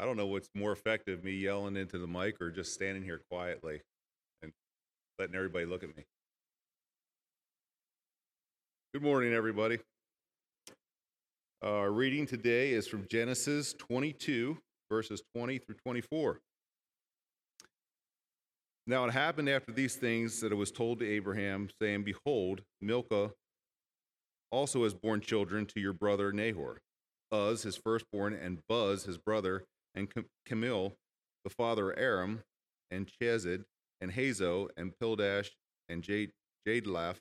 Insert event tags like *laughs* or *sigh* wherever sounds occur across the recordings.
I don't know what's more effective, me yelling into the mic or just standing here quietly and letting everybody look at me. Good morning, everybody. Our reading today is from Genesis 22, verses 20 through 24. Now it happened after these things that it was told to Abraham, saying, Behold, Milcah also has borne children to your brother Nahor. Uz, his firstborn, and Buz, his brother, and Kemuel, the father of Aram, and Chesed, and Hazo, and Pildash, and Jidlaph,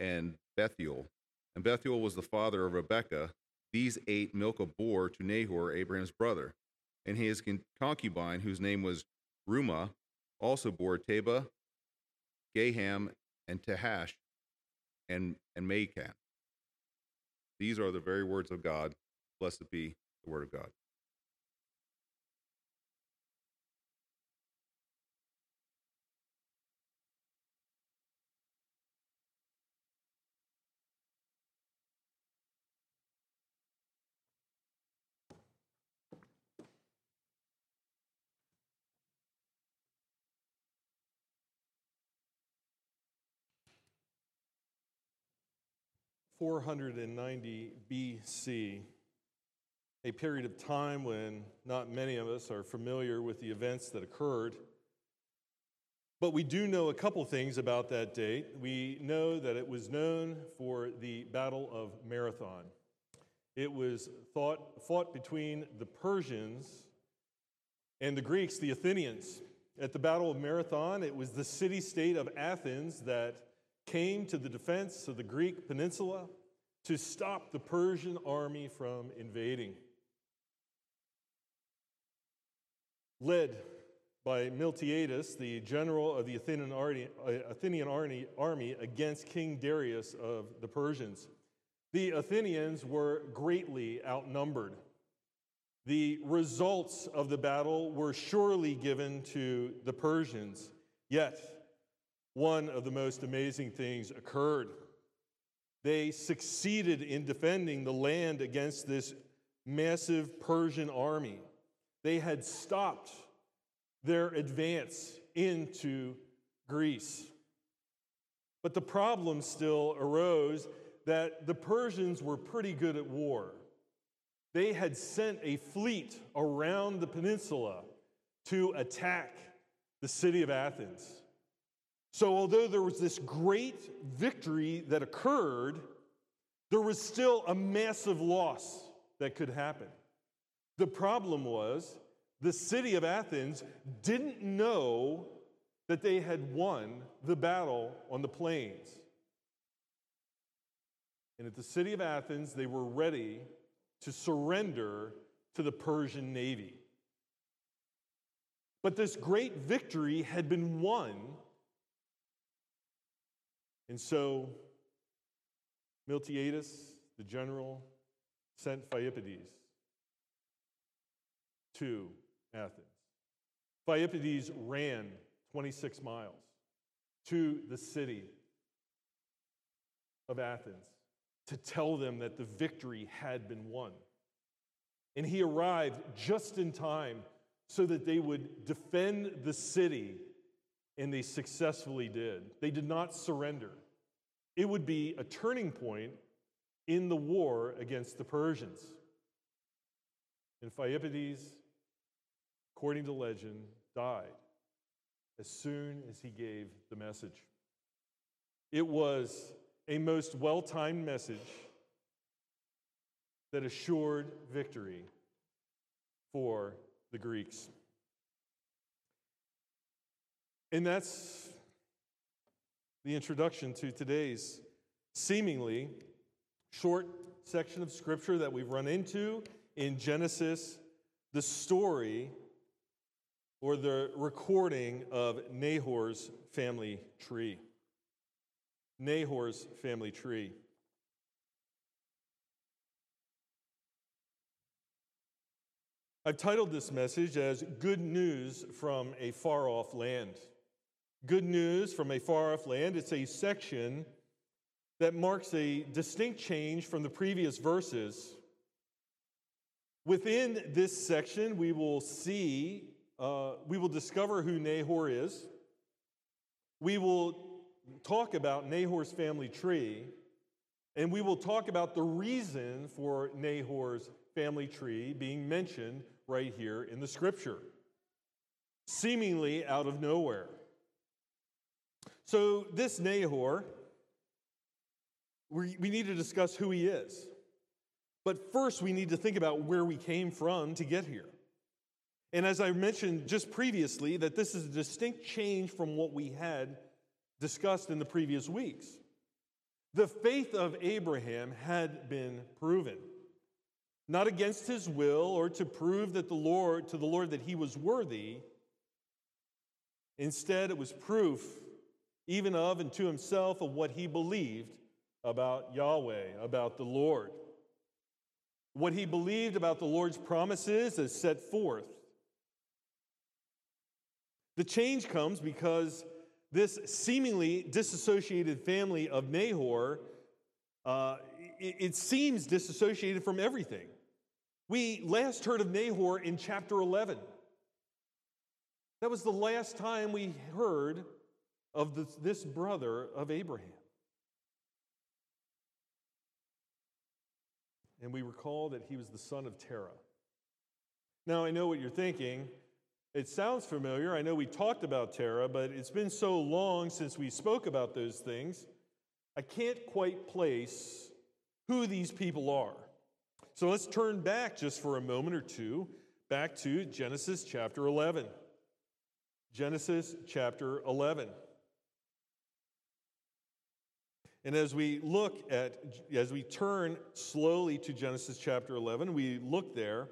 and Bethuel. And Bethuel was the father of Rebekah. These eight Milcah bore to Nahor, Abraham's brother. And his concubine, whose name was Reumah, also bore Tebah, Gaham, and Tahash, and, and Maacah. These are the very words of God. Blessed be the word of God. 490 BC, a period of time when not many of us are familiar with the events that occurred. But we do know a couple things about that date. We know that it was known for the Battle of Marathon. It was thought, fought between the Persians and the Greeks, the Athenians. At the Battle of Marathon, it was the city state of Athens that came to the defense of the Greek peninsula to stop the Persian army from invading. Led by Miltiades, the general of the Athenian army, uh, against King Darius of the Persians. The Athenians were greatly outnumbered. The results of the battle were surely given to the Persians, yet one of the most amazing things occurred. They succeeded in defending the land against this massive Persian army. They had stopped their advance into Greece. But the problem still arose that the Persians were pretty good at war. They had sent a fleet around the peninsula to attack the city of Athens. So, although there was this great victory that occurred, there was still a massive loss that could happen. The problem was the city of Athens didn't know that they had won the battle on the plains. And at the city of Athens, they were ready to surrender to the Persian navy. But this great victory had been won and so Miltiades, the general, sent Pheidippides to Athens. Pheidippides ran 26 miles to the city of Athens to tell them that the victory had been won. And he arrived just in time so that they would defend the city and they successfully did. They did not surrender. It would be a turning point in the war against the Persians. And Pheidippides, according to legend, died as soon as he gave the message. It was a most well timed message that assured victory for the Greeks. And that's the introduction to today's seemingly short section of scripture that we've run into in Genesis, the story or the recording of Nahor's family tree. Nahor's family tree. I've titled this message as Good News from a Far Off Land. Good news from a far off land. It's a section that marks a distinct change from the previous verses Within this section, we will see, uh, we will discover who Nahor is. We will talk about Nahor's family tree, and we will talk about the reason for Nahor's family tree being mentioned right here in the scripture, seemingly out of nowhere. So, this Nahor, we, we need to discuss who he is. But first, we need to think about where we came from to get here. And as I mentioned just previously, that this is a distinct change from what we had discussed in the previous weeks. The faith of Abraham had been proven, not against his will or to prove that the Lord to the Lord that he was worthy. Instead, it was proof even of and to himself of what he believed about Yahweh, about the Lord what he believed about the Lord's promises is set forth. The change comes because this seemingly disassociated family of Nahor, uh, it, it seems disassociated from everything. We last heard of Nahor in chapter 11. That was the last time we heard of this, this brother of Abraham. and we recall that he was the son of Terah. Now, I know what you're thinking. It sounds familiar. I know we talked about Terah, but it's been so long since we spoke about those things, I can't quite place who these people are. So let's turn back just for a moment or two, back to Genesis chapter 11. Genesis chapter 11. And as we look at, as we turn slowly to Genesis chapter 11, we look there,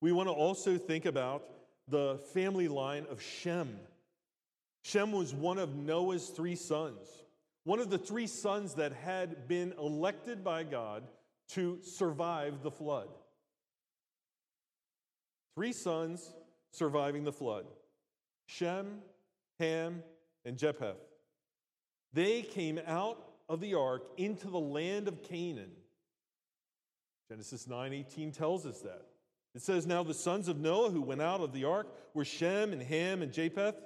we want to also think about the family line of Shem. Shem was one of Noah's three sons, one of the three sons that had been elected by God to survive the flood. Three sons surviving the flood Shem, Ham, and Japheth. They came out of the ark into the land of Canaan. Genesis 9:18 tells us that. It says, Now the sons of Noah who went out of the ark were Shem and Ham and Japheth,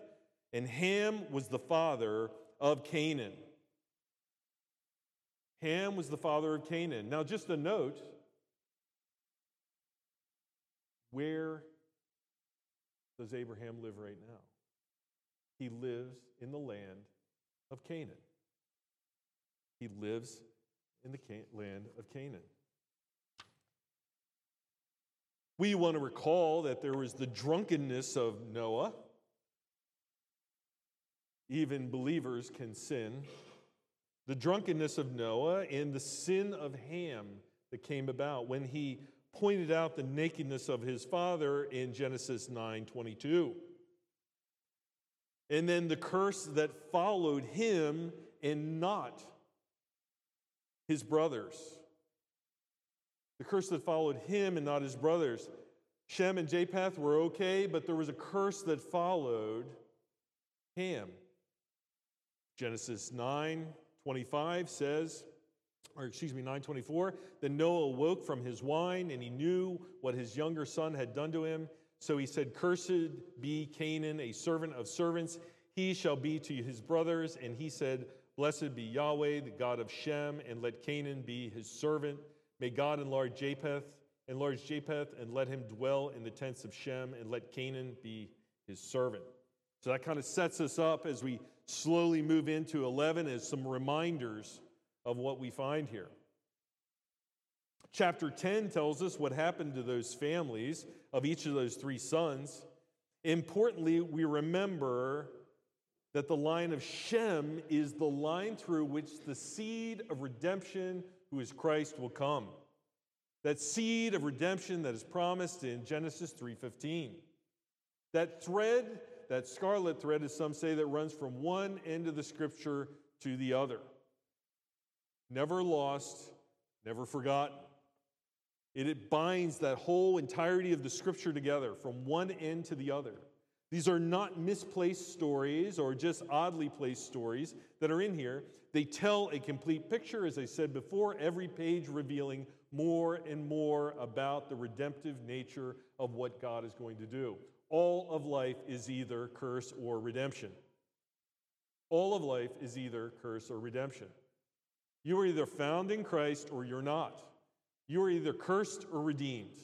and Ham was the father of Canaan. Ham was the father of Canaan. Now, just a note where does Abraham live right now? He lives in the land of Canaan. He lives in the land of Canaan. We want to recall that there was the drunkenness of Noah. Even believers can sin. The drunkenness of Noah and the sin of Ham that came about when he pointed out the nakedness of his father in Genesis 9:22. And then the curse that followed him and not his brothers. The curse that followed him and not his brothers. Shem and Japheth were okay, but there was a curse that followed Ham. Genesis 9 25 says, or excuse me, 924, then Noah awoke from his wine and he knew what his younger son had done to him. So he said, Cursed be Canaan, a servant of servants. He shall be to his brothers. And he said, Blessed be Yahweh, the God of Shem, and let Canaan be his servant. May God enlarge Japheth, enlarge Japheth, and let him dwell in the tents of Shem, and let Canaan be his servant. So that kind of sets us up as we slowly move into 11 as some reminders of what we find here. Chapter 10 tells us what happened to those families of each of those three sons. Importantly, we remember that the line of Shem is the line through which the seed of redemption, who is Christ, will come. That seed of redemption that is promised in Genesis 3:15. That thread, that scarlet thread, as some say, that runs from one end of the scripture to the other. Never lost, never forgotten. It, it binds that whole entirety of the scripture together from one end to the other. These are not misplaced stories or just oddly placed stories that are in here. They tell a complete picture, as I said before, every page revealing more and more about the redemptive nature of what God is going to do. All of life is either curse or redemption. All of life is either curse or redemption. You are either found in Christ or you're not. You are either cursed or redeemed.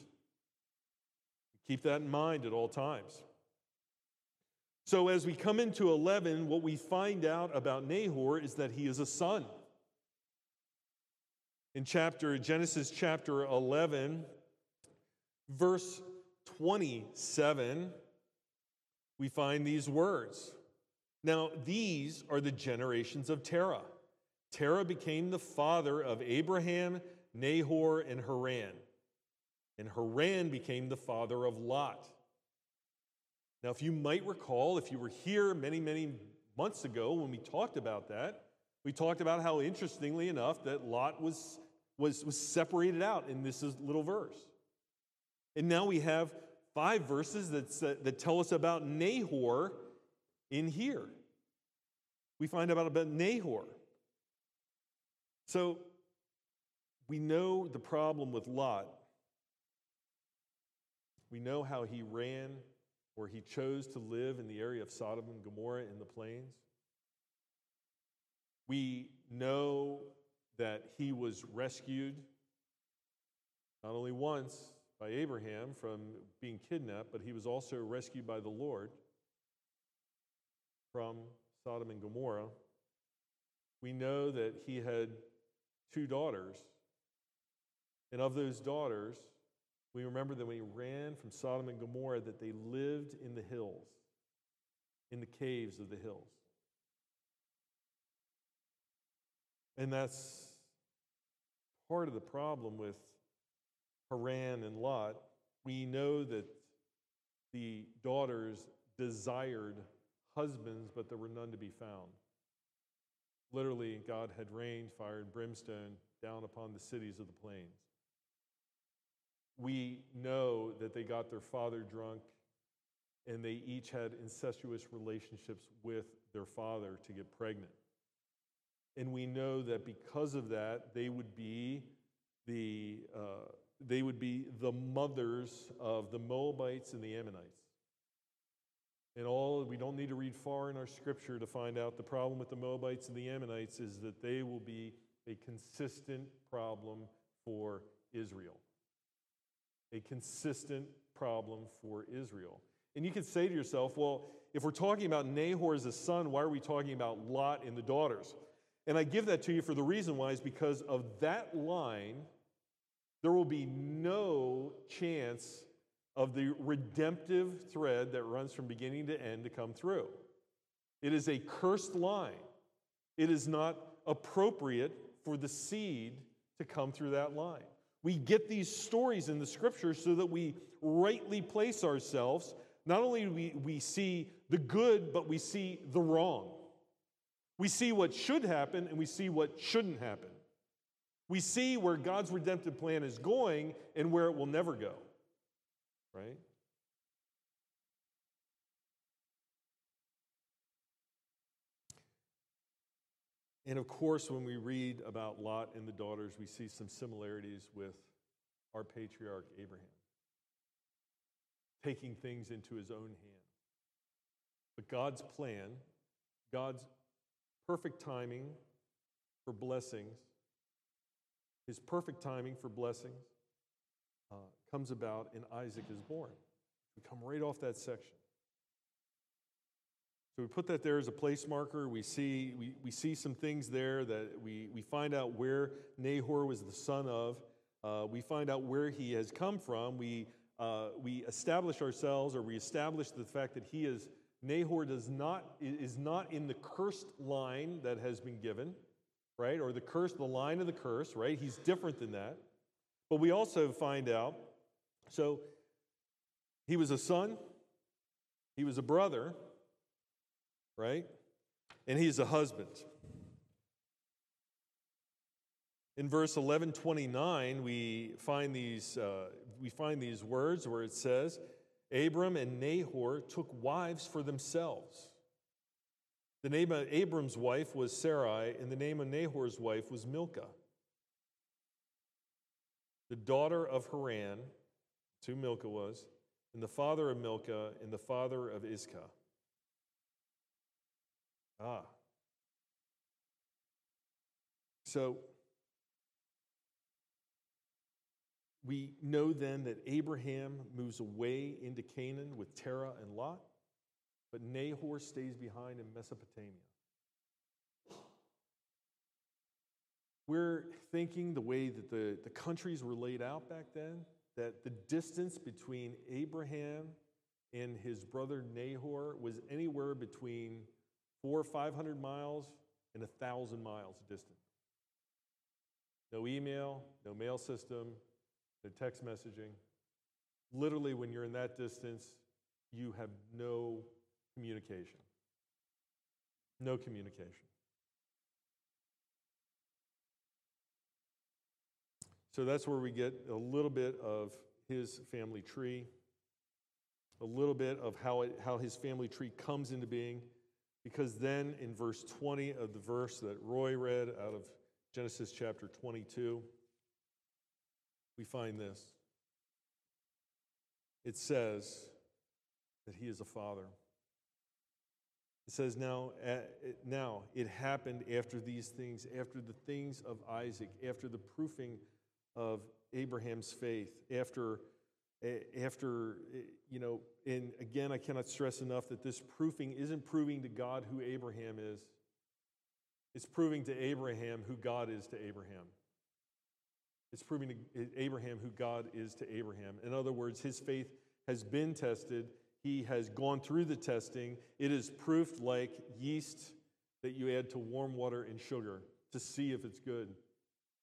Keep that in mind at all times. So, as we come into 11, what we find out about Nahor is that he is a son. In chapter Genesis chapter 11, verse 27, we find these words. Now, these are the generations of Terah. Terah became the father of Abraham, Nahor, and Haran. And Haran became the father of Lot. Now, if you might recall, if you were here many, many months ago when we talked about that, we talked about how, interestingly enough, that Lot was, was, was separated out in this little verse. And now we have five verses that, that tell us about Nahor in here. We find out about Nahor. So we know the problem with Lot. We know how he ran or he chose to live in the area of Sodom and Gomorrah in the plains. We know that he was rescued not only once by Abraham from being kidnapped, but he was also rescued by the Lord from Sodom and Gomorrah. We know that he had two daughters. And of those daughters, we remember that when he ran from Sodom and Gomorrah, that they lived in the hills, in the caves of the hills. And that's part of the problem with Haran and Lot. We know that the daughters desired husbands, but there were none to be found. Literally, God had rained fire and brimstone down upon the cities of the plains. We know that they got their father drunk and they each had incestuous relationships with their father to get pregnant. And we know that because of that, they would be the, uh, they would be the mothers of the Moabites and the Ammonites. And all, we don't need to read far in our scripture to find out the problem with the Moabites and the Ammonites is that they will be a consistent problem for Israel. A consistent problem for Israel. And you could say to yourself, well, if we're talking about Nahor as a son, why are we talking about Lot and the daughters? And I give that to you for the reason why is because of that line, there will be no chance of the redemptive thread that runs from beginning to end to come through. It is a cursed line. It is not appropriate for the seed to come through that line. We get these stories in the scriptures so that we rightly place ourselves. Not only do we, we see the good, but we see the wrong. We see what should happen and we see what shouldn't happen. We see where God's redemptive plan is going and where it will never go right? And of course, when we read about Lot and the daughters, we see some similarities with our patriarch Abraham, taking things into his own hand. But God's plan, God's perfect timing for blessings, his perfect timing for blessings, uh, comes about and Isaac is born. We come right off that section. So we put that there as a place marker. We see, we, we see some things there that we, we find out where Nahor was the son of. Uh, we find out where he has come from. We, uh, we establish ourselves or we establish the fact that he is, Nahor does not, is not in the cursed line that has been given, right? Or the curse, the line of the curse, right? He's different than that. But we also find out so he was a son, he was a brother, right? And he's a husband. In verse 1129, we find these, uh, we find these words where it says, Abram and Nahor took wives for themselves. The name of Abram's wife was Sarai, and the name of Nahor's wife was Milcah. the daughter of Haran, who Milcah was, and the father of Milcah, and the father of Iscah. Ah. So we know then that Abraham moves away into Canaan with Terah and Lot, but Nahor stays behind in Mesopotamia. We're thinking the way that the, the countries were laid out back then, that the distance between Abraham and his brother Nahor was anywhere between four or 500 miles and a thousand miles distant. No email, no mail system, no text messaging. Literally, when you're in that distance, you have no communication. No communication. So that's where we get a little bit of his family tree, a little bit of how, it, how his family tree comes into being. Because then in verse 20 of the verse that Roy read out of Genesis chapter 22, we find this. It says that he is a father. It says, now, now it happened after these things, after the things of Isaac, after the proofing of Abraham's faith, after, after you know, and again, I cannot stress enough that this proofing isn't proving to God who Abraham is, it's proving to Abraham who God is to Abraham. It's proving to eh, Abraham who God is to Abraham. In other words, his faith has been tested. He has gone through the testing. It is proofed like yeast that you add to warm water and sugar to see if it's good.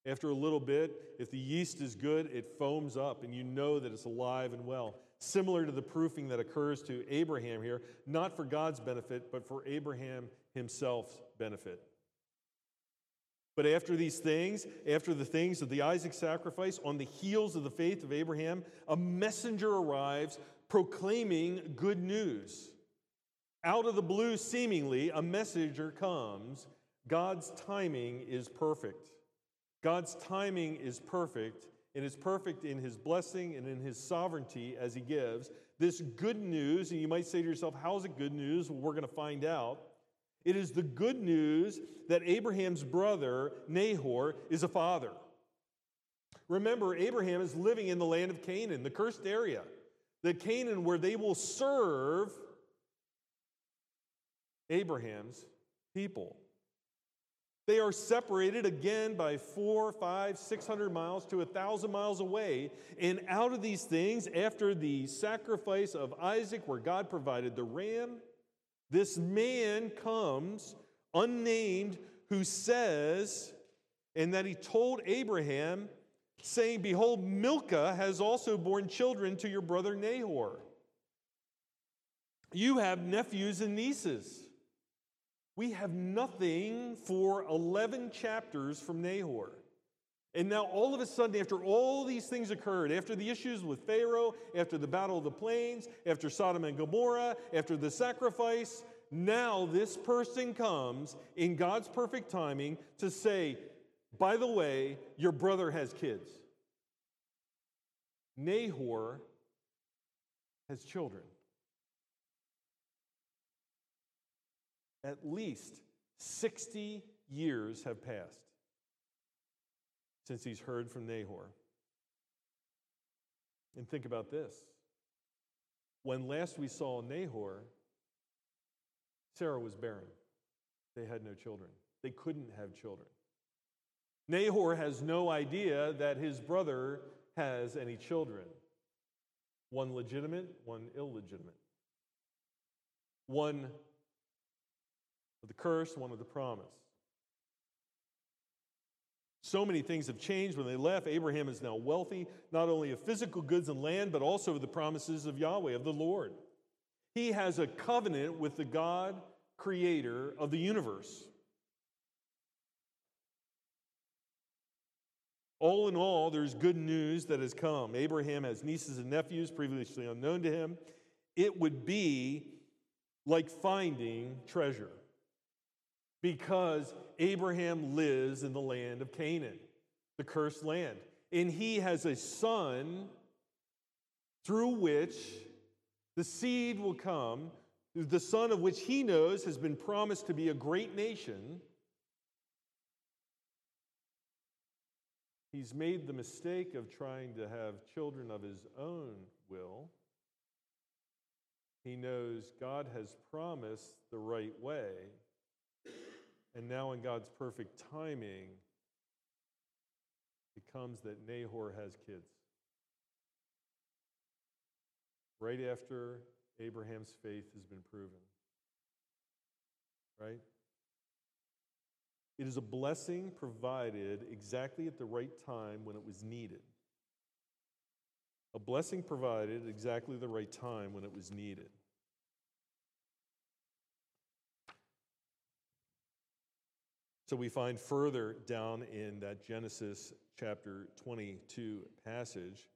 After a little bit, if the yeast is good, it foams up and you know that it's alive and well. Similar to the proofing that occurs to Abraham here, not for God's benefit, but for Abraham himself's benefit. But after these things, after the things of the Isaac sacrifice, on the heels of the faith of Abraham, a messenger arrives proclaiming good news. Out of the blue, seemingly, a messenger comes. God's timing is perfect. God's timing is perfect, and it's perfect in his blessing and in his sovereignty as he gives. This good news, and you might say to yourself, How is it good news? Well, we're going to find out. It is the good news that Abraham's brother, Nahor, is a father. Remember, Abraham is living in the land of Canaan, the cursed area, the Canaan where they will serve Abraham's people. They are separated again by four, five, six hundred miles to a thousand miles away. And out of these things, after the sacrifice of Isaac, where God provided the ram, this man comes, unnamed, who says, and that he told Abraham, saying, Behold, Milcah has also borne children to your brother Nahor. You have nephews and nieces. We have nothing for 11 chapters from Nahor. And now, all of a sudden, after all these things occurred, after the issues with Pharaoh, after the Battle of the Plains, after Sodom and Gomorrah, after the sacrifice, now this person comes in God's perfect timing to say, by the way, your brother has kids. Nahor has children. At least 60 years have passed since he's heard from Nahor. And think about this. When last we saw Nahor, Sarah was barren. They had no children. They couldn't have children. Nahor has no idea that his brother has any children one legitimate, one illegitimate. One of the curse, one of the promise. So many things have changed when they left. Abraham is now wealthy, not only of physical goods and land, but also of the promises of Yahweh, of the Lord. He has a covenant with the God creator of the universe. All in all, there's good news that has come. Abraham has nieces and nephews previously unknown to him. It would be like finding treasure because Abraham lives in the land of Canaan, the cursed land. and he has a son through which the seed will come, the son of which he knows has been promised to be a great nation. He's made the mistake of trying to have children of his own will. He knows God has promised the right way. And now, in God's perfect timing, it comes that Nahor has kids. Right after Abraham's faith has been proven. Right? It is a blessing provided exactly at the right time when it was needed. A blessing provided exactly the right time when it was needed. So we find further down in that Genesis chapter 22 passage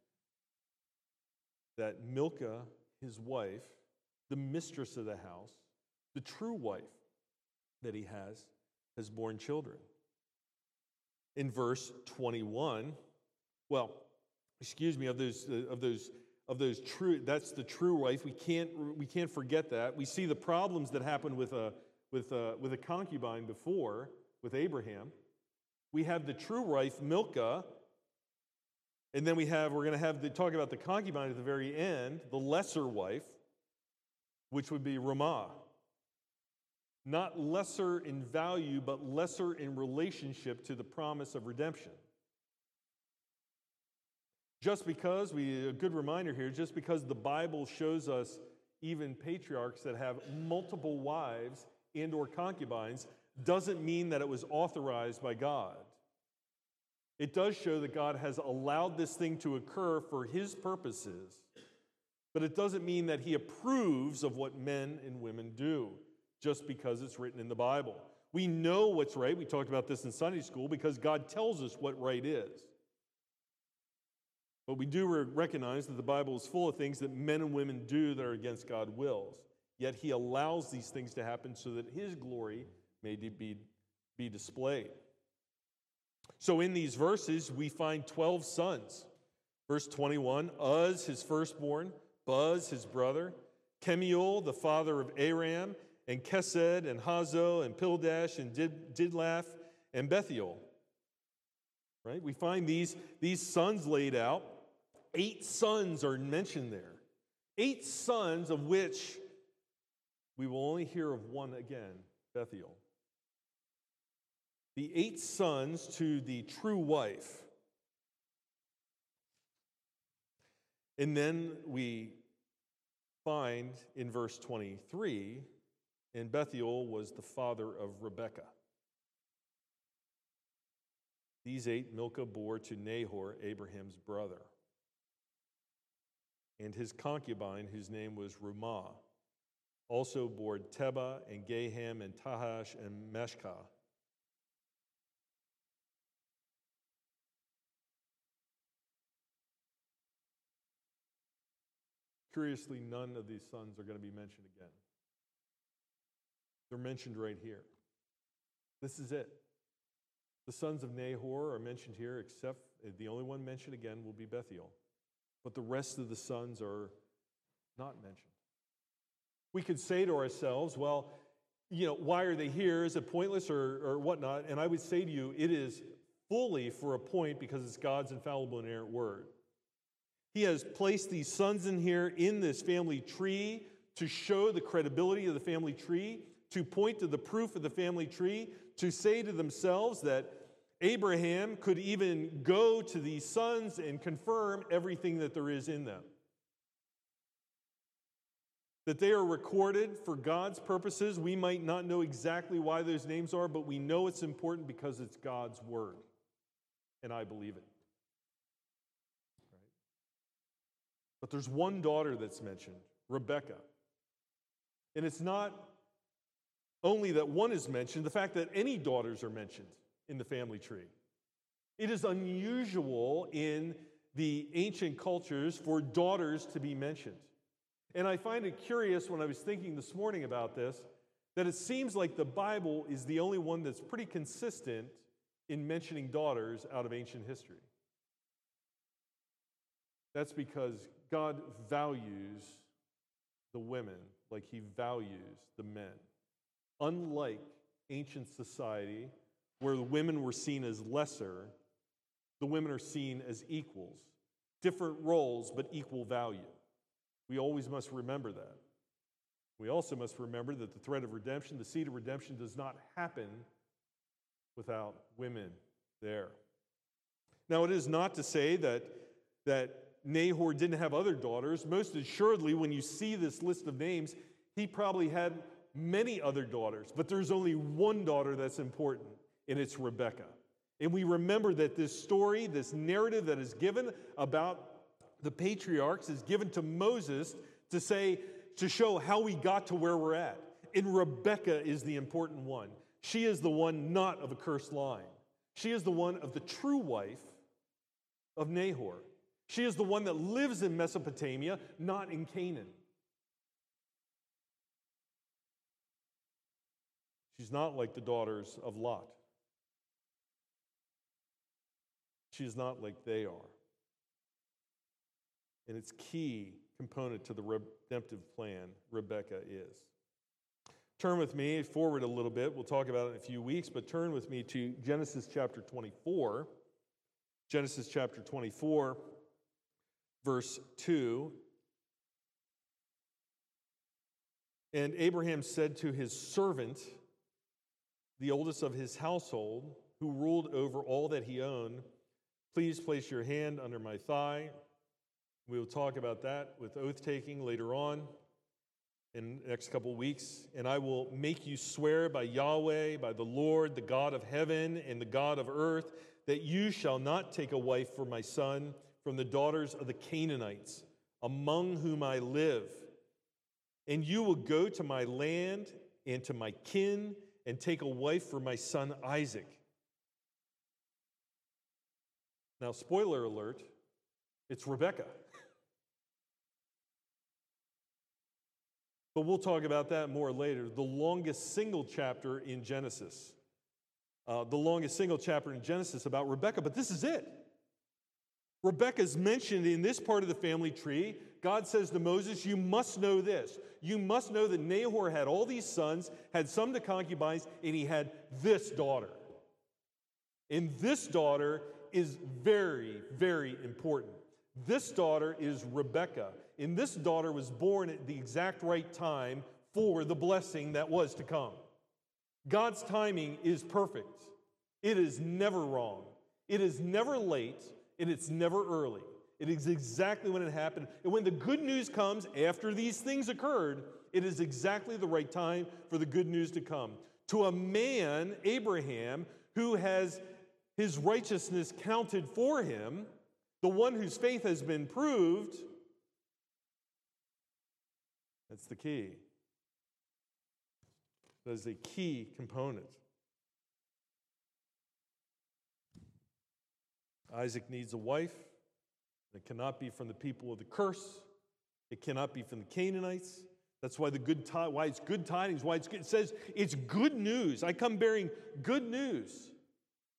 that Milcah, his wife, the mistress of the house, the true wife that he has, has borne children. In verse 21, well, excuse me, of those, of those, of those true, that's the true wife. We can't, we can't forget that. We see the problems that happened with a, with a, with a concubine before, with Abraham. We have the true wife, Milcah, and then we have, we're going to have the talk about the concubine at the very end, the lesser wife, which would be Reumah. Not lesser in value, but lesser in relationship to the promise of redemption. Just because, we, a good reminder here, just because the Bible shows us even patriarchs that have multiple wives and or concubines doesn't mean that it was authorized by God. It does show that God has allowed this thing to occur for his purposes, but it doesn't mean that he approves of what men and women do just because it's written in the Bible. We know what's right. We talked about this in Sunday school because God tells us what right is. But we do recognize that the Bible is full of things that men and women do that are against God's wills. Yet he allows these things to happen so that his glory may be, be displayed. So in these verses, we find 12 sons. Verse 21 Uz, his firstborn, Buz, his brother, Kemuel, the father of Aram, and Chesed, and Hazo, and Pildash, and Did, and Bethuel. Right? We find these, these sons laid out. Eight sons are mentioned there. Eight sons, of which we will only hear of one again Bethuel the eight sons to the true wife. And then we find in verse 23, and Bethuel was the father of Rebekah. These eight Milcah bore to Nahor, Abraham's brother, and his concubine, whose name was Reumah, also bore Tebah and Gaham and Tahash and Meshkah. Curiously, none of these sons are going to be mentioned again. They're mentioned right here. This is it. The sons of Nahor are mentioned here, except eh, the only one mentioned again will be Bethuel. But the rest of the sons are not mentioned. We could say to ourselves, well, you know, why are they here? Is it pointless or, or whatnot? And I would say to you, it is fully for a point because it's God's infallible and inerrant word. He has placed these sons in here in this family tree to show the credibility of the family tree, to point to the proof of the family tree, to say to themselves that Abraham could even go to these sons and confirm everything that there is in them. That they are recorded for God's purposes. We might not know exactly why those names are, but we know it's important because it's God's word. And I believe it. But there's one daughter that's mentioned, Rebecca. And it's not only that one is mentioned, the fact that any daughters are mentioned in the family tree. It is unusual in the ancient cultures for daughters to be mentioned. And I find it curious when I was thinking this morning about this that it seems like the Bible is the only one that's pretty consistent in mentioning daughters out of ancient history. That's because God values the women like he values the men. Unlike ancient society, where the women were seen as lesser, the women are seen as equals. Different roles, but equal value. We always must remember that. We also must remember that the thread of redemption, the seed of redemption, does not happen without women there. Now, it is not to say that, that Nahor didn't have other daughters. Most assuredly, when you see this list of names, he probably had many other daughters, but there's only one daughter that's important, and it's Rebecca. And we remember that this story, this narrative that is given about the patriarchs, is given to Moses to say, to show how we got to where we're at. And Rebecca is the important one. She is the one not of a cursed line. She is the one of the true wife of Nahor. She is the one that lives in Mesopotamia, not in Canaan. She's not like the daughters of Lot. She is not like they are. And its key component to the redemptive plan, Rebecca is. Turn with me forward a little bit. We'll talk about it in a few weeks, but turn with me to Genesis chapter 24. Genesis chapter 24, verse 2. And Abraham said to his servant, the oldest of his household, who ruled over all that he owned, Please place your hand under my thigh. We will talk about that with oath taking later on in the next couple weeks. And I will make you swear by Yahweh, by the Lord, the God of heaven and the God of earth, that you shall not take a wife for my son from the daughters of the Canaanites, among whom I live. And you will go to my land and to my kin and take a wife for my son Isaac. Now, spoiler alert, it's Rebecca. but we'll talk about that more later. The longest single chapter in Genesis. Uh, the longest single chapter in Genesis about Rebecca, but this is it. Rebecca is mentioned in this part of the family tree. God says to Moses, You must know this. You must know that Nahor had all these sons, had some to concubines, and he had this daughter. And this daughter is very, very important. This daughter is Rebecca, and this daughter was born at the exact right time for the blessing that was to come. God's timing is perfect. It is never wrong. It is never late, and it's never early. It is exactly when it happened. And when the good news comes after these things occurred, it is exactly the right time for the good news to come. To a man, Abraham, who has his righteousness counted for him, the one whose faith has been proved. That's the key. That is a key component. Isaac needs a wife. It cannot be from the people of the curse. It cannot be from the Canaanites. That's why the good why it's good tidings. Why it's good. It says it's good news. I come bearing good news.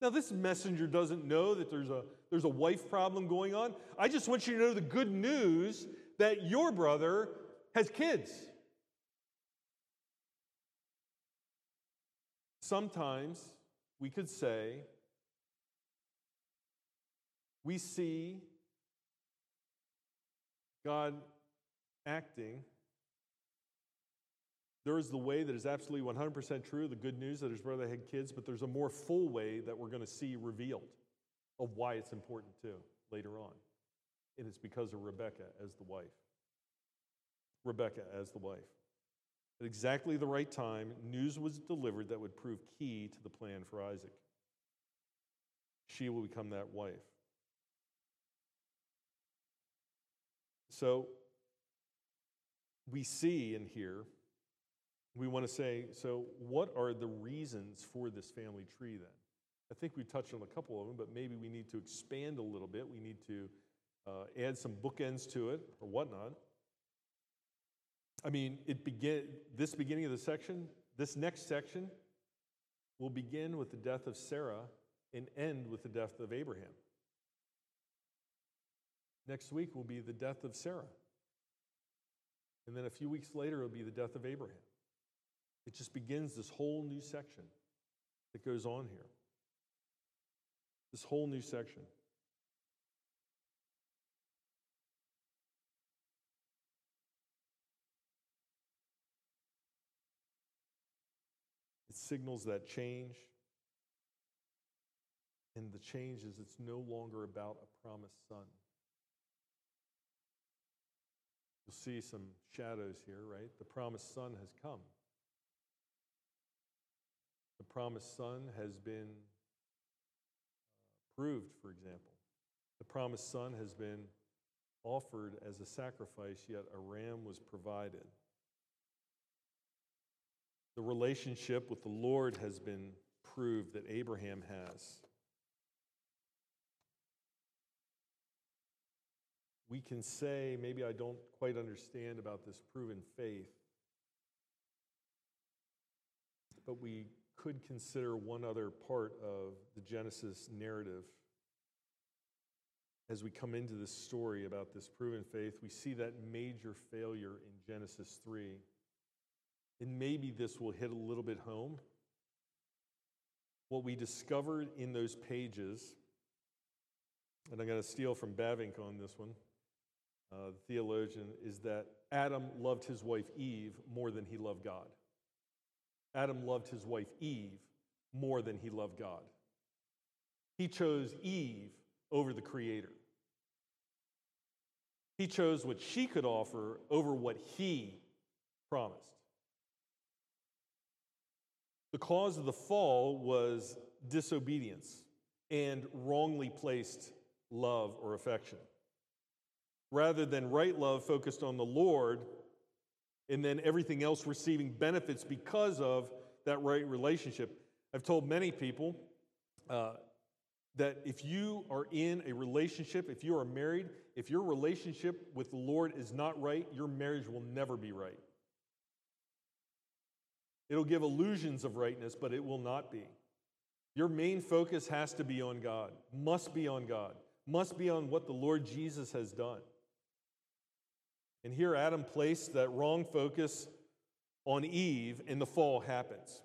Now, this messenger doesn't know that there's a, there's a wife problem going on. I just want you to know the good news that your brother has kids. Sometimes we could say, we see God acting there is the way that is absolutely 100% true, the good news that his brother had kids, but there's a more full way that we're going to see revealed of why it's important too later on. And it's because of Rebecca as the wife. Rebecca as the wife. At exactly the right time, news was delivered that would prove key to the plan for Isaac. She will become that wife. So, we see and hear we want to say, so what are the reasons for this family tree then? I think we touched on a couple of them, but maybe we need to expand a little bit. We need to uh, add some bookends to it or whatnot. I mean, it begin this beginning of the section, this next section will begin with the death of Sarah and end with the death of Abraham. Next week will be the death of Sarah. And then a few weeks later, it'll be the death of Abraham. It just begins this whole new section that goes on here. This whole new section. It signals that change. And the change is it's no longer about a promised son. You'll see some shadows here, right? The promised son has come. The promised son has been uh, proved, for example. The promised son has been offered as a sacrifice, yet a ram was provided. The relationship with the Lord has been proved that Abraham has. We can say, maybe I don't quite understand about this proven faith, but we could consider one other part of the Genesis narrative. As we come into this story about this proven faith, we see that major failure in Genesis 3. And maybe this will hit a little bit home. What we discovered in those pages, and I'm going to steal from Bavinck on this one, uh, the theologian, is that Adam loved his wife Eve more than he loved God. Adam loved his wife Eve more than he loved God. He chose Eve over the Creator. He chose what she could offer over what he promised. The cause of the fall was disobedience and wrongly placed love or affection. Rather than right love focused on the Lord and then everything else receiving benefits because of that right relationship. I've told many people uh, that if you are in a relationship, if you are married, if your relationship with the Lord is not right, your marriage will never be right. It'll give illusions of rightness, but it will not be. Your main focus has to be on God, must be on God, must be on what the Lord Jesus has done. And here Adam placed that wrong focus on Eve, and the fall happens.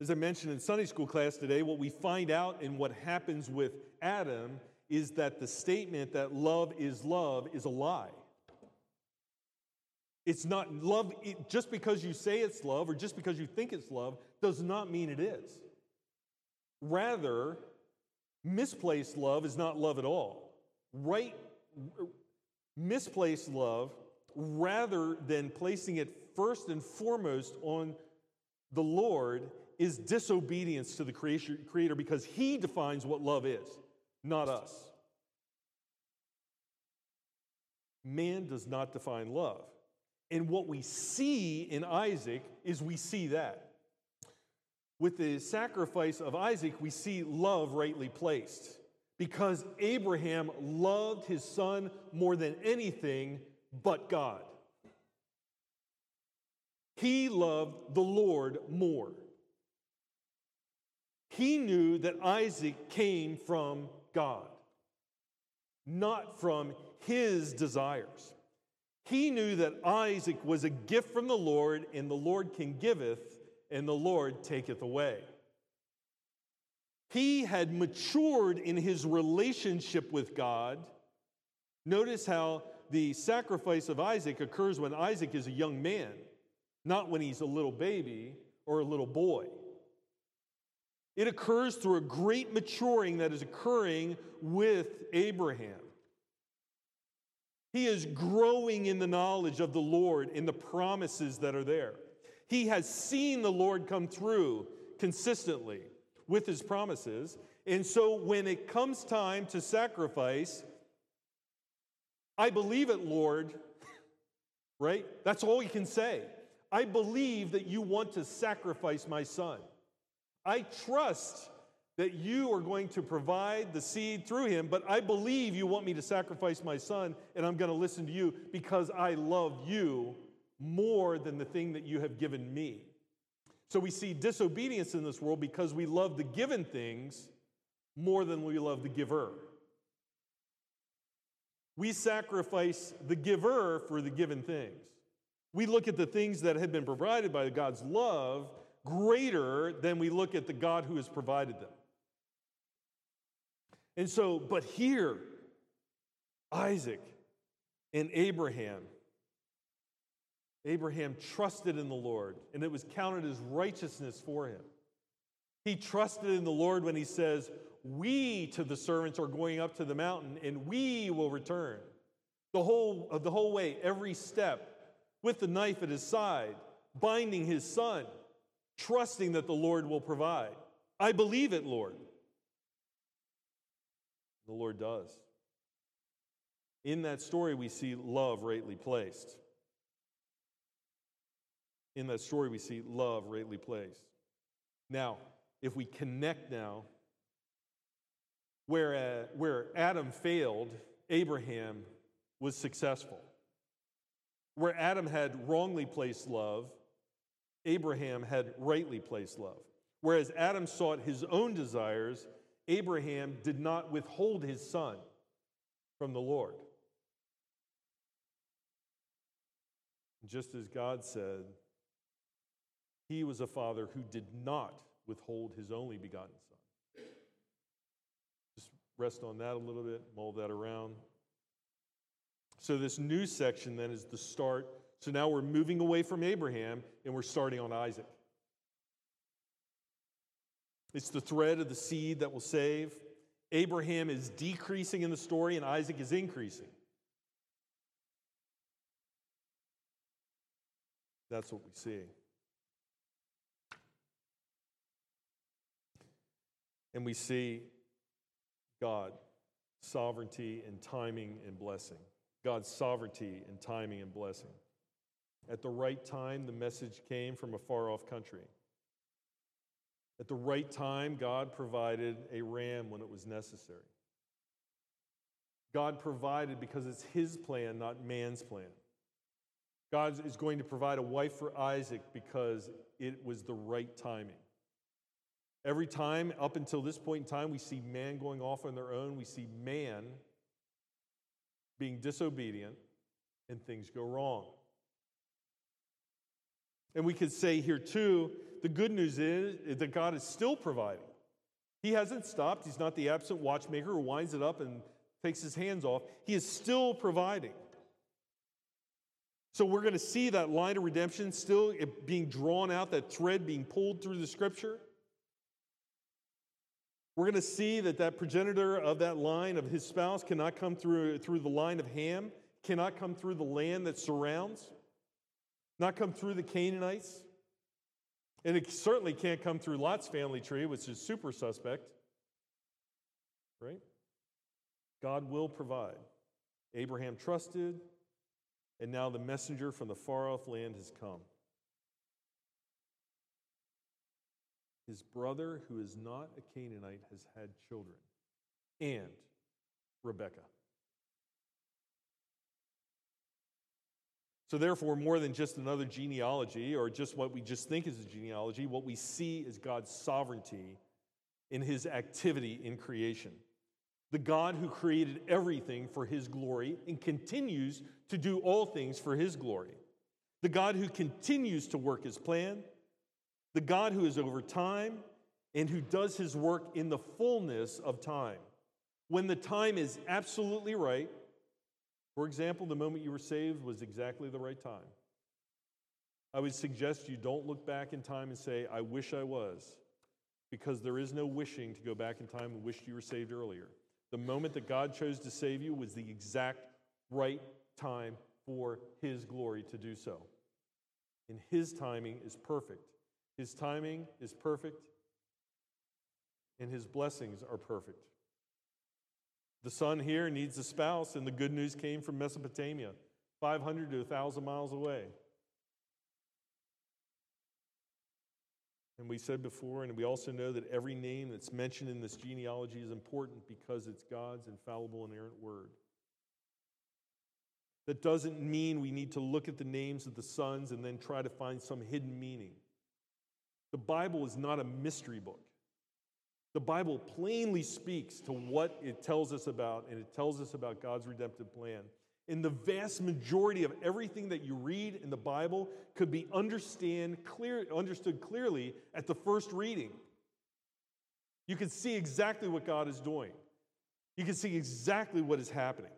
As I mentioned in Sunday school class today, what we find out in what happens with Adam is that the statement that love is love is a lie. It's not love, it, just because you say it's love or just because you think it's love does not mean it is. Rather, misplaced love is not love at all. Right, misplaced love, rather than placing it first and foremost on the Lord, is disobedience to the Creator because He defines what love is, not us. Man does not define love. And what we see in Isaac is we see that. With the sacrifice of Isaac, we see love rightly placed because Abraham loved his son more than anything but God. He loved the Lord more. He knew that Isaac came from God, not from his desires. He knew that Isaac was a gift from the Lord, and the Lord can giveth, and the Lord taketh away. He had matured in his relationship with God. Notice how the sacrifice of Isaac occurs when Isaac is a young man, not when he's a little baby or a little boy. It occurs through a great maturing that is occurring with Abraham. He is growing in the knowledge of the Lord and the promises that are there. He has seen the Lord come through consistently with his promises. And so when it comes time to sacrifice, I believe it, Lord, *laughs* right? That's all he can say. I believe that you want to sacrifice my son. I trust that you are going to provide the seed through him, but I believe you want me to sacrifice my son, and I'm going to listen to you because I love you more than the thing that you have given me. So we see disobedience in this world because we love the given things more than we love the giver. We sacrifice the giver for the given things. We look at the things that have been provided by God's love greater than we look at the God who has provided them. And so, but here, Isaac and Abraham, Abraham trusted in the Lord, and it was counted as righteousness for him. He trusted in the Lord when he says, We to the servants are going up to the mountain, and we will return. The whole, uh, the whole way, every step, with the knife at his side, binding his son, trusting that the Lord will provide. I believe it, Lord. The Lord does. In that story, we see love rightly placed. In that story, we see love rightly placed. Now, if we connect now, where, uh, where Adam failed, Abraham was successful. Where Adam had wrongly placed love, Abraham had rightly placed love. Whereas Adam sought his own desires, Abraham did not withhold his son from the Lord. Just as God said, he was a father who did not withhold his only begotten son. Just rest on that a little bit, mull that around. So, this new section then is the start. So now we're moving away from Abraham and we're starting on Isaac. It's the thread of the seed that will save. Abraham is decreasing in the story and Isaac is increasing. That's what we see. And we see God, sovereignty and timing and blessing. God's sovereignty and timing and blessing. At the right time, the message came from a far off country. At the right time, God provided a ram when it was necessary. God provided because it's His plan, not man's plan. God is going to provide a wife for Isaac because it was the right timing. Every time, up until this point in time, we see man going off on their own. We see man being disobedient, and things go wrong. And we could say here too the good news is that God is still providing. He hasn't stopped. He's not the absent watchmaker who winds it up and takes his hands off. He is still providing. So we're going to see that line of redemption still being drawn out, that thread being pulled through the scripture. We're going to see that that progenitor of that line of his spouse cannot come through, through the line of Ham, cannot come through the land that surrounds, not come through the Canaanites. And it certainly can't come through Lot's family tree, which is super suspect. Right? God will provide. Abraham trusted, and now the messenger from the far off land has come. His brother, who is not a Canaanite, has had children, and Rebekah. So, therefore, more than just another genealogy or just what we just think is a genealogy, what we see is God's sovereignty in his activity in creation. The God who created everything for his glory and continues to do all things for his glory. The God who continues to work his plan, the God who is over time and who does his work in the fullness of time. When the time is absolutely right, for example, the moment you were saved was exactly the right time. I would suggest you don't look back in time and say, I wish I was, because there is no wishing to go back in time and wish you were saved earlier. The moment that God chose to save you was the exact right time for His glory to do so. And His timing is perfect. His timing is perfect, and his blessings are perfect. The son here needs a spouse, and the good news came from Mesopotamia, 500 to 1,000 miles away. And we said before, and we also know that every name that's mentioned in this genealogy is important because it's God's infallible, inerrant word. That doesn't mean we need to look at the names of the sons and then try to find some hidden meaning. The Bible is not a mystery book. The Bible plainly speaks to what it tells us about, and it tells us about God's redemptive plan. And the vast majority of everything that you read in the Bible could be understand clear, understood clearly at the first reading. You can see exactly what God is doing. You can see exactly what is happening.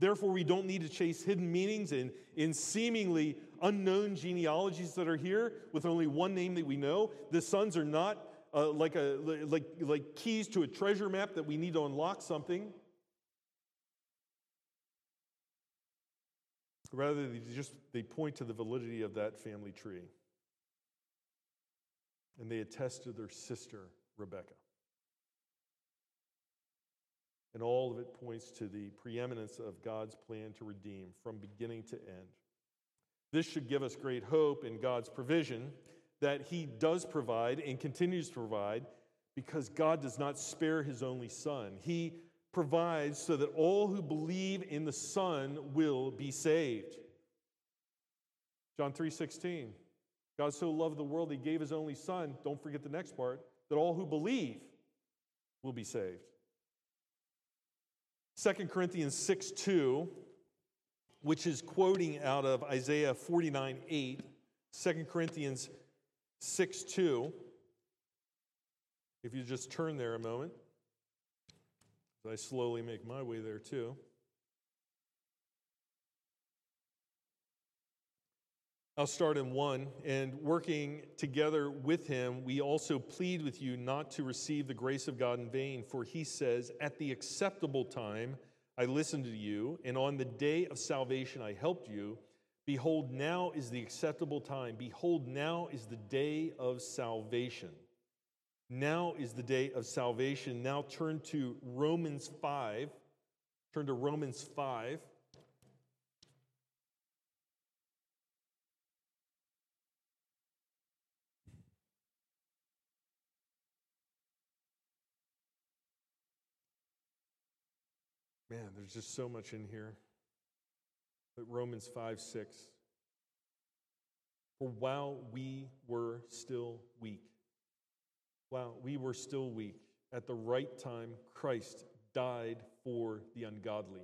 Therefore, we don't need to chase hidden meanings in, in seemingly unknown genealogies that are here with only one name that we know. The sons are not uh, like, a, like, like keys to a treasure map that we need to unlock something. Rather, they just they point to the validity of that family tree. And they attest to their sister, Rebecca. And all of it points to the preeminence of God's plan to redeem from beginning to end. This should give us great hope in God's provision that He does provide and continues to provide because God does not spare His only Son. He provides so that all who believe in the Son will be saved. John 3:16. God so loved the world he gave his only son, don't forget the next part, that all who believe will be saved. 2 Corinthians 6 2, which is quoting out of Isaiah 49 8. 2 Corinthians 6 2. If you just turn there a moment, I slowly make my way there too. I'll start in one. And working together with him, we also plead with you not to receive the grace of God in vain. For he says, At the acceptable time I listened to you, and on the day of salvation I helped you. Behold, now is the acceptable time. Behold, now is the day of salvation. Now is the day of salvation. Now turn to Romans 5. Turn to Romans 5. Man, there's just so much in here. But Romans 5 6. For while we were still weak, while we were still weak, at the right time, Christ died for the ungodly.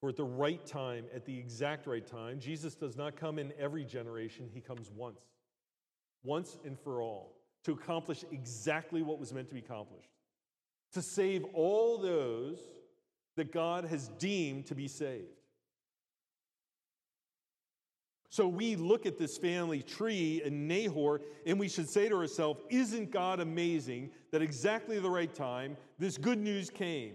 For at the right time, at the exact right time, Jesus does not come in every generation, he comes once, once and for all, to accomplish exactly what was meant to be accomplished to save all those that God has deemed to be saved. So we look at this family tree in Nahor and we should say to ourselves, Isn't God amazing that exactly the right time this good news came?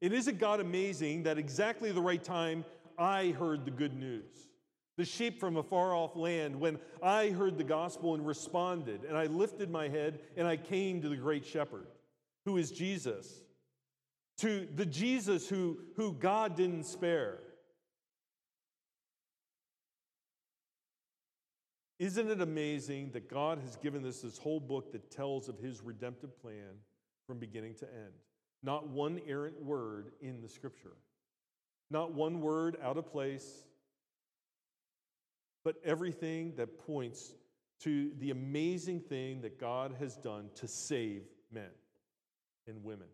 And isn't God amazing that exactly the right time I heard the good news? The sheep from a far off land, when I heard the gospel and responded, and I lifted my head and I came to the great shepherd who is Jesus, to the Jesus who, who God didn't spare. Isn't it amazing that God has given us this whole book that tells of his redemptive plan from beginning to end? Not one errant word in the scripture, not one word out of place, but everything that points to the amazing thing that God has done to save men and women.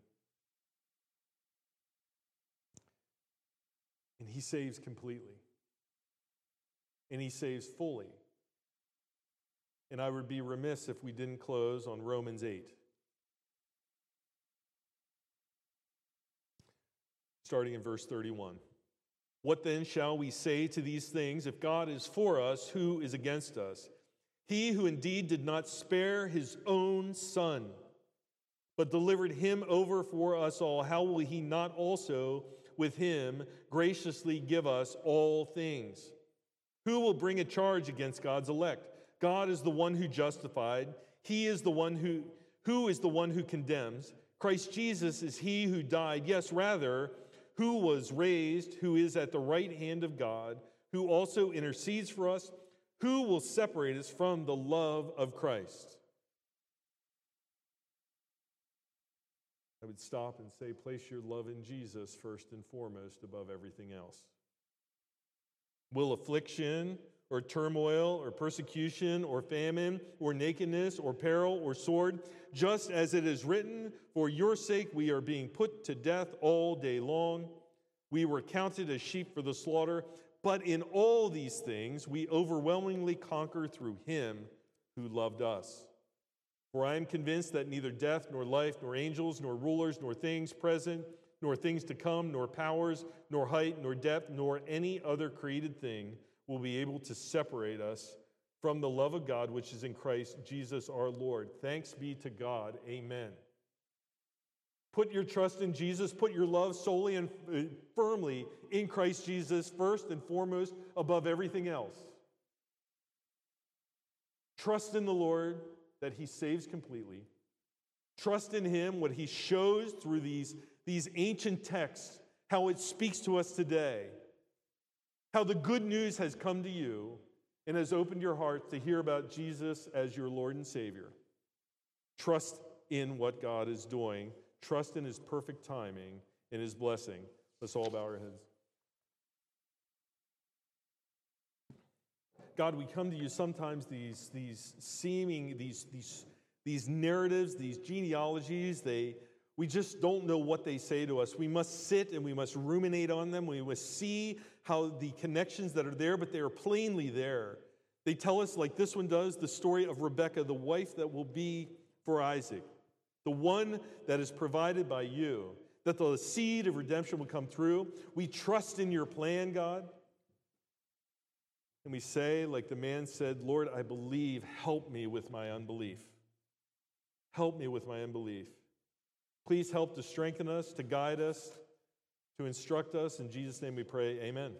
And he saves completely. And he saves fully. And I would be remiss if we didn't close on Romans 8. Starting in verse 31. What then shall we say to these things? If God is for us, who is against us? He who indeed did not spare his own son but delivered him over for us all, how will he not also with him graciously give us all things? Who will bring a charge against God's elect? God is the one who justified. He is the one who who is the one who condemns? Christ Jesus is he who died, yes, rather, who was raised, who is at the right hand of God, who also intercedes for us, who will separate us from the love of Christ? I would stop and say, place your love in Jesus first and foremost above everything else. Will affliction or turmoil or persecution or famine or nakedness or peril or sword, just as it is written, For your sake we are being put to death all day long. We were counted as sheep for the slaughter, but in all these things we overwhelmingly conquer through him who loved us. For I am convinced that neither death, nor life, nor angels, nor rulers, nor things present, nor things to come, nor powers, nor height, nor depth, nor any other created thing will be able to separate us from the love of God which is in Christ Jesus our Lord. Thanks be to God. Amen. Put your trust in Jesus, put your love solely and uh, firmly in Christ Jesus, first and foremost, above everything else. Trust in the Lord that He saves completely. Trust in Him, what He shows through these, these ancient texts, how it speaks to us today, how the good news has come to you and has opened your heart to hear about Jesus as your Lord and Savior. Trust in what God is doing, trust in His perfect timing and His blessing. Let's all bow our heads. God, we come to you sometimes these, these seeming, these, these, these narratives, these genealogies, they, we just don't know what they say to us. We must sit and we must ruminate on them. We must see how the connections that are there, but they are plainly there. They tell us, like this one does, the story of Rebekah, the wife that will be for Isaac, the one that is provided by you, that the seed of redemption will come through. We trust in your plan, God. And we say, like the man said, Lord, I believe, help me with my unbelief. Help me with my unbelief. Please help to strengthen us, to guide us, to instruct us. In Jesus' name we pray, amen.